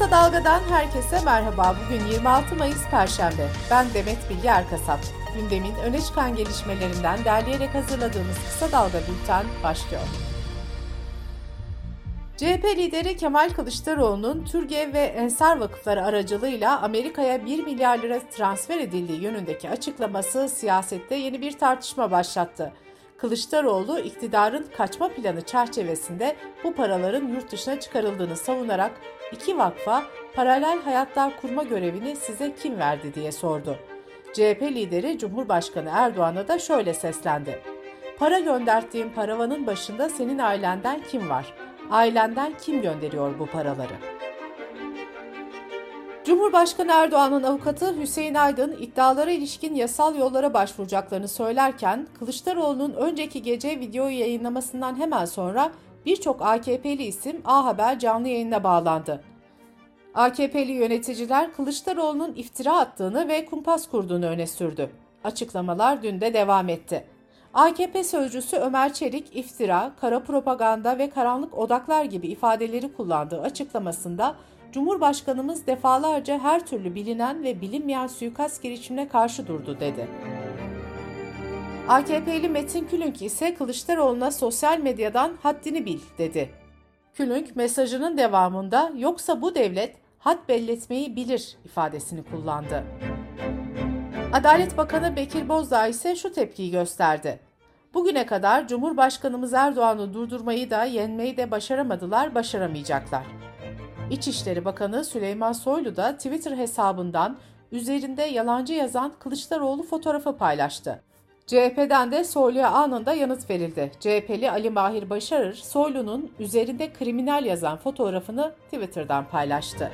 Kısa Dalga'dan herkese merhaba. Bugün 26 Mayıs Perşembe. Ben Demet Bilge Erkasap. Gündemin öne çıkan gelişmelerinden derleyerek hazırladığımız Kısa Dalga Bülten başlıyor. CHP lideri Kemal Kılıçdaroğlu'nun Türgev ve Ensar Vakıfları aracılığıyla Amerika'ya 1 milyar lira transfer edildiği yönündeki açıklaması siyasette yeni bir tartışma başlattı. Kılıçdaroğlu iktidarın kaçma planı çerçevesinde bu paraların yurt dışına çıkarıldığını savunarak iki vakfa paralel hayatlar kurma görevini size kim verdi diye sordu. CHP lideri Cumhurbaşkanı Erdoğan'a da şöyle seslendi. Para gönderdiğim paravanın başında senin ailenden kim var? Ailenden kim gönderiyor bu paraları? Cumhurbaşkanı Erdoğan'ın avukatı Hüseyin Aydın iddialara ilişkin yasal yollara başvuracaklarını söylerken Kılıçdaroğlu'nun önceki gece videoyu yayınlamasından hemen sonra birçok AKP'li isim A Haber canlı yayına bağlandı. AKP'li yöneticiler Kılıçdaroğlu'nun iftira attığını ve kumpas kurduğunu öne sürdü. Açıklamalar dün de devam etti. AKP sözcüsü Ömer Çelik iftira, kara propaganda ve karanlık odaklar gibi ifadeleri kullandığı açıklamasında Cumhurbaşkanımız defalarca her türlü bilinen ve bilinmeyen suikast girişimine karşı durdu dedi. AKP'li Metin Külünk ise Kılıçdaroğlu'na sosyal medyadan haddini bil dedi. Külünk mesajının devamında yoksa bu devlet had belletmeyi bilir ifadesini kullandı. Adalet Bakanı Bekir Bozdağ ise şu tepkiyi gösterdi. Bugüne kadar Cumhurbaşkanımız Erdoğan'ı durdurmayı da yenmeyi de başaramadılar, başaramayacaklar. İçişleri Bakanı Süleyman Soylu da Twitter hesabından üzerinde yalancı yazan Kılıçdaroğlu fotoğrafı paylaştı. CHP'den de Soylu'ya anında yanıt verildi. CHP'li Ali Mahir Başarır, Soylu'nun üzerinde kriminal yazan fotoğrafını Twitter'dan paylaştı.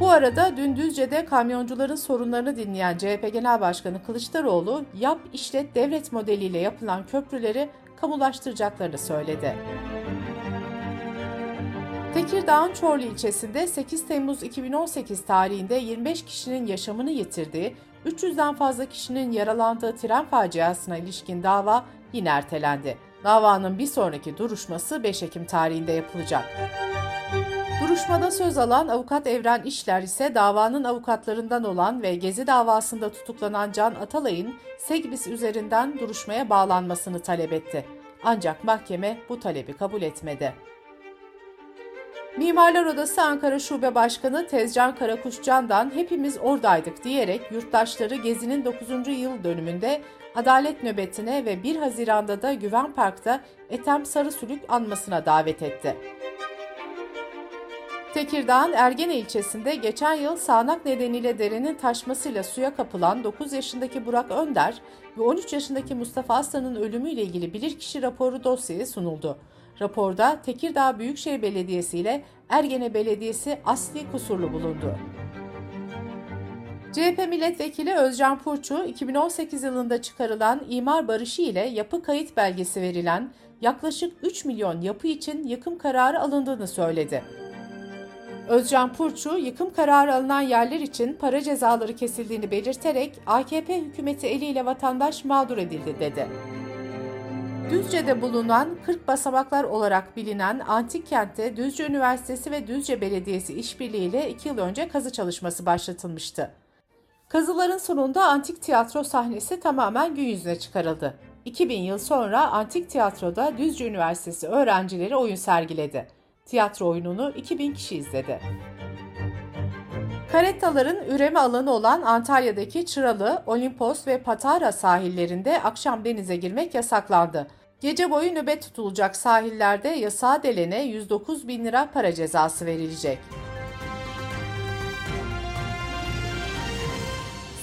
Bu arada dün Düzce'de kamyoncuların sorunlarını dinleyen CHP Genel Başkanı Kılıçdaroğlu, yap işlet devlet modeliyle yapılan köprüleri kamulaştıracaklarını söyledi. Tekirdağ'ın Çorlu ilçesinde 8 Temmuz 2018 tarihinde 25 kişinin yaşamını yitirdiği, 300'den fazla kişinin yaralandığı tren faciasına ilişkin dava yine ertelendi. Davanın bir sonraki duruşması 5 Ekim tarihinde yapılacak. Duruşmada söz alan avukat Evren İşler ise davanın avukatlarından olan ve Gezi davasında tutuklanan Can Atalay'ın Segbis üzerinden duruşmaya bağlanmasını talep etti. Ancak mahkeme bu talebi kabul etmedi. Mimarlar Odası Ankara Şube Başkanı Tezcan Karakuşcan'dan hepimiz oradaydık diyerek yurttaşları Gezi'nin 9. yıl dönümünde adalet nöbetine ve 1 Haziran'da da Güven Park'ta Ethem Sarısülük anmasına davet etti. Tekirdağ'ın Ergene ilçesinde geçen yıl sağanak nedeniyle derenin taşmasıyla suya kapılan 9 yaşındaki Burak Önder ve 13 yaşındaki Mustafa Aslan'ın ölümüyle ilgili bilirkişi raporu dosyaya sunuldu. Raporda Tekirdağ Büyükşehir Belediyesi ile Ergene Belediyesi asli kusurlu bulundu. CHP milletvekili Özcan Purçu, 2018 yılında çıkarılan imar barışı ile yapı kayıt belgesi verilen yaklaşık 3 milyon yapı için yıkım kararı alındığını söyledi. Özcan Purçu, yıkım kararı alınan yerler için para cezaları kesildiğini belirterek AKP hükümeti eliyle vatandaş mağdur edildi dedi. Düzce'de bulunan 40 basamaklar olarak bilinen antik kentte Düzce Üniversitesi ve Düzce Belediyesi işbirliğiyle 2 yıl önce kazı çalışması başlatılmıştı. Kazıların sonunda antik tiyatro sahnesi tamamen gün yüzüne çıkarıldı. 2000 yıl sonra antik tiyatroda Düzce Üniversitesi öğrencileri oyun sergiledi. Tiyatro oyununu 2000 kişi izledi. Karettaların üreme alanı olan Antalya'daki Çıralı, Olimpos ve Patara sahillerinde akşam denize girmek yasaklandı. Gece boyu nöbet tutulacak sahillerde yasağa delene 109 bin lira para cezası verilecek.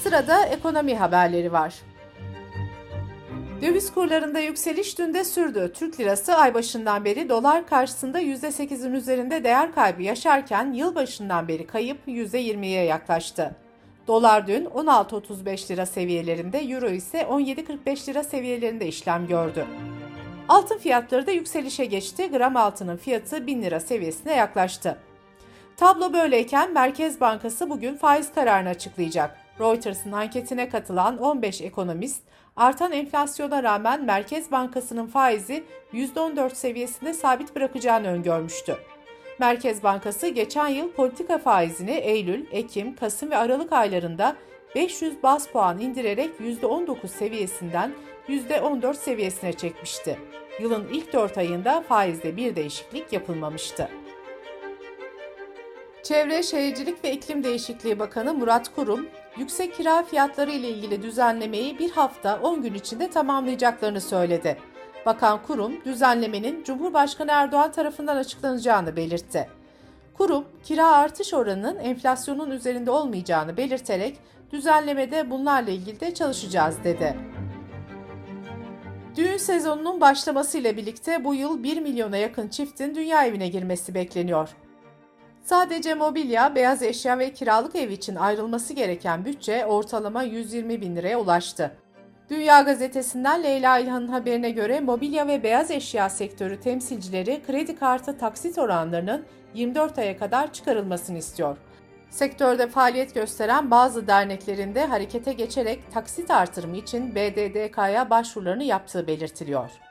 Sırada ekonomi haberleri var. Döviz kurlarında yükseliş dün de sürdü. Türk lirası ay başından beri dolar karşısında %8'in üzerinde değer kaybı yaşarken yıl başından beri kayıp %20'ye yaklaştı. Dolar dün 16.35 lira seviyelerinde, euro ise 17.45 lira seviyelerinde işlem gördü. Altın fiyatları da yükselişe geçti. Gram altının fiyatı 1000 lira seviyesine yaklaştı. Tablo böyleyken Merkez Bankası bugün faiz kararını açıklayacak. Reuters'ın anketine katılan 15 ekonomist, artan enflasyona rağmen Merkez Bankası'nın faizi %14 seviyesinde sabit bırakacağını öngörmüştü. Merkez Bankası geçen yıl politika faizini Eylül, Ekim, Kasım ve Aralık aylarında 500 bas puan indirerek %19 seviyesinden %14 seviyesine çekmişti. Yılın ilk 4 ayında faizde bir değişiklik yapılmamıştı. Çevre, Şehircilik ve İklim Değişikliği Bakanı Murat Kurum, yüksek kira fiyatları ile ilgili düzenlemeyi bir hafta 10 gün içinde tamamlayacaklarını söyledi. Bakan Kurum, düzenlemenin Cumhurbaşkanı Erdoğan tarafından açıklanacağını belirtti. Kurum, kira artış oranının enflasyonun üzerinde olmayacağını belirterek düzenlemede bunlarla ilgili de çalışacağız dedi. Düğün sezonunun başlamasıyla birlikte bu yıl 1 milyona yakın çiftin dünya evine girmesi bekleniyor. Sadece mobilya, beyaz eşya ve kiralık ev için ayrılması gereken bütçe ortalama 120 bin liraya ulaştı. Dünya Gazetesi'nden Leyla İlhan'ın haberine göre mobilya ve beyaz eşya sektörü temsilcileri kredi kartı taksit oranlarının 24 aya kadar çıkarılmasını istiyor. Sektörde faaliyet gösteren bazı derneklerin de harekete geçerek taksit artırımı için BDDK'ya başvurularını yaptığı belirtiliyor.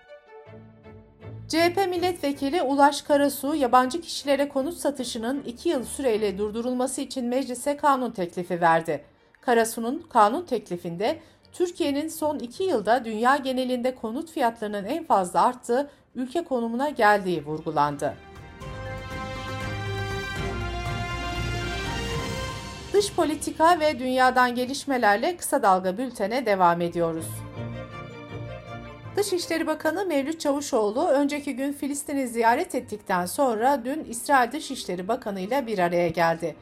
CHP milletvekili Ulaş Karasu, yabancı kişilere konut satışının 2 yıl süreyle durdurulması için meclise kanun teklifi verdi. Karasu'nun kanun teklifinde Türkiye'nin son 2 yılda dünya genelinde konut fiyatlarının en fazla arttığı ülke konumuna geldiği vurgulandı. Dış politika ve dünyadan gelişmelerle kısa dalga bültene devam ediyoruz. Dışişleri Bakanı Mevlüt Çavuşoğlu önceki gün Filistin'i ziyaret ettikten sonra dün İsrail Dışişleri Bakanı ile bir araya geldi.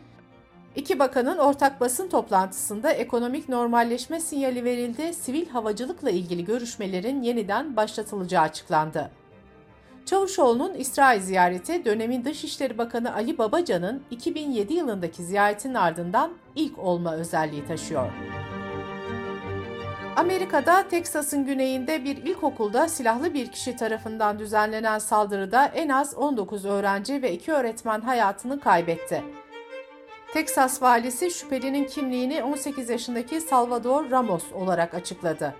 İki bakanın ortak basın toplantısında ekonomik normalleşme sinyali verildi, sivil havacılıkla ilgili görüşmelerin yeniden başlatılacağı açıklandı. Çavuşoğlu'nun İsrail ziyareti dönemin Dışişleri Bakanı Ali Babacan'ın 2007 yılındaki ziyaretinin ardından ilk olma özelliği taşıyor. Amerika'da Teksas'ın güneyinde bir ilkokulda silahlı bir kişi tarafından düzenlenen saldırıda en az 19 öğrenci ve 2 öğretmen hayatını kaybetti. Teksas valisi şüphelinin kimliğini 18 yaşındaki Salvador Ramos olarak açıkladı.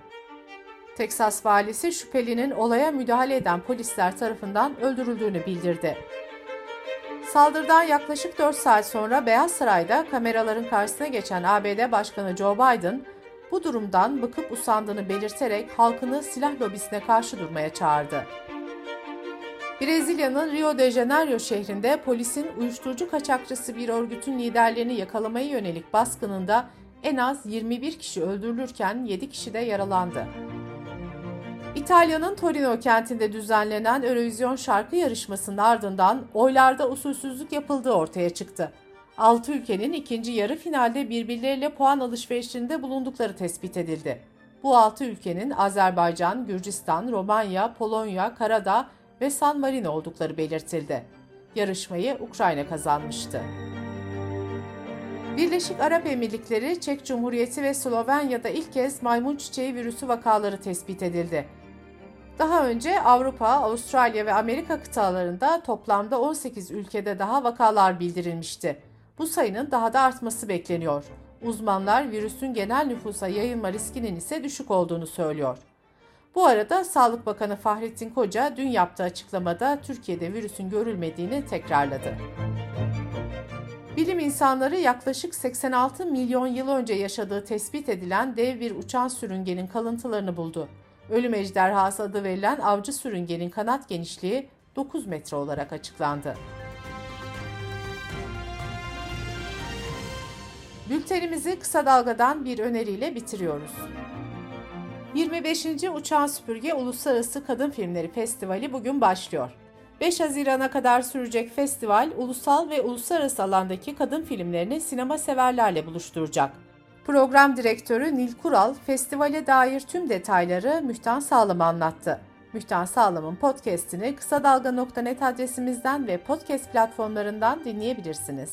Teksas valisi şüphelinin olaya müdahale eden polisler tarafından öldürüldüğünü bildirdi. Saldırıdan yaklaşık 4 saat sonra Beyaz Saray'da kameraların karşısına geçen ABD Başkanı Joe Biden, bu durumdan bıkıp usandığını belirterek halkını silah lobisine karşı durmaya çağırdı. Brezilya'nın Rio de Janeiro şehrinde polisin uyuşturucu kaçakçısı bir örgütün liderlerini yakalamaya yönelik baskınında en az 21 kişi öldürülürken 7 kişi de yaralandı. İtalya'nın Torino kentinde düzenlenen Eurovision şarkı yarışmasının ardından oylarda usulsüzlük yapıldığı ortaya çıktı. 6 ülkenin ikinci yarı finalde birbirleriyle puan alışverişinde bulundukları tespit edildi. Bu 6 ülkenin Azerbaycan, Gürcistan, Romanya, Polonya, Karadağ ve San Marino oldukları belirtildi. Yarışmayı Ukrayna kazanmıştı. Birleşik Arap Emirlikleri, Çek Cumhuriyeti ve Slovenya'da ilk kez maymun çiçeği virüsü vakaları tespit edildi. Daha önce Avrupa, Avustralya ve Amerika kıtalarında toplamda 18 ülkede daha vakalar bildirilmişti. Bu sayının daha da artması bekleniyor. Uzmanlar virüsün genel nüfusa yayılma riskinin ise düşük olduğunu söylüyor. Bu arada Sağlık Bakanı Fahrettin Koca dün yaptığı açıklamada Türkiye'de virüsün görülmediğini tekrarladı. Bilim insanları yaklaşık 86 milyon yıl önce yaşadığı tespit edilen dev bir uçan sürüngenin kalıntılarını buldu. Ölüm ejderhası adı verilen avcı sürüngenin kanat genişliği 9 metre olarak açıklandı. Bültenimizi kısa dalgadan bir öneriyle bitiriyoruz. 25. Uçan Süpürge Uluslararası Kadın Filmleri Festivali bugün başlıyor. 5 Haziran'a kadar sürecek festival, ulusal ve uluslararası alandaki kadın filmlerini sinema severlerle buluşturacak. Program direktörü Nil Kural, festivale dair tüm detayları Mühtan Sağlam anlattı. Mühtan Sağlam'ın podcastini kısa dalga.net adresimizden ve podcast platformlarından dinleyebilirsiniz.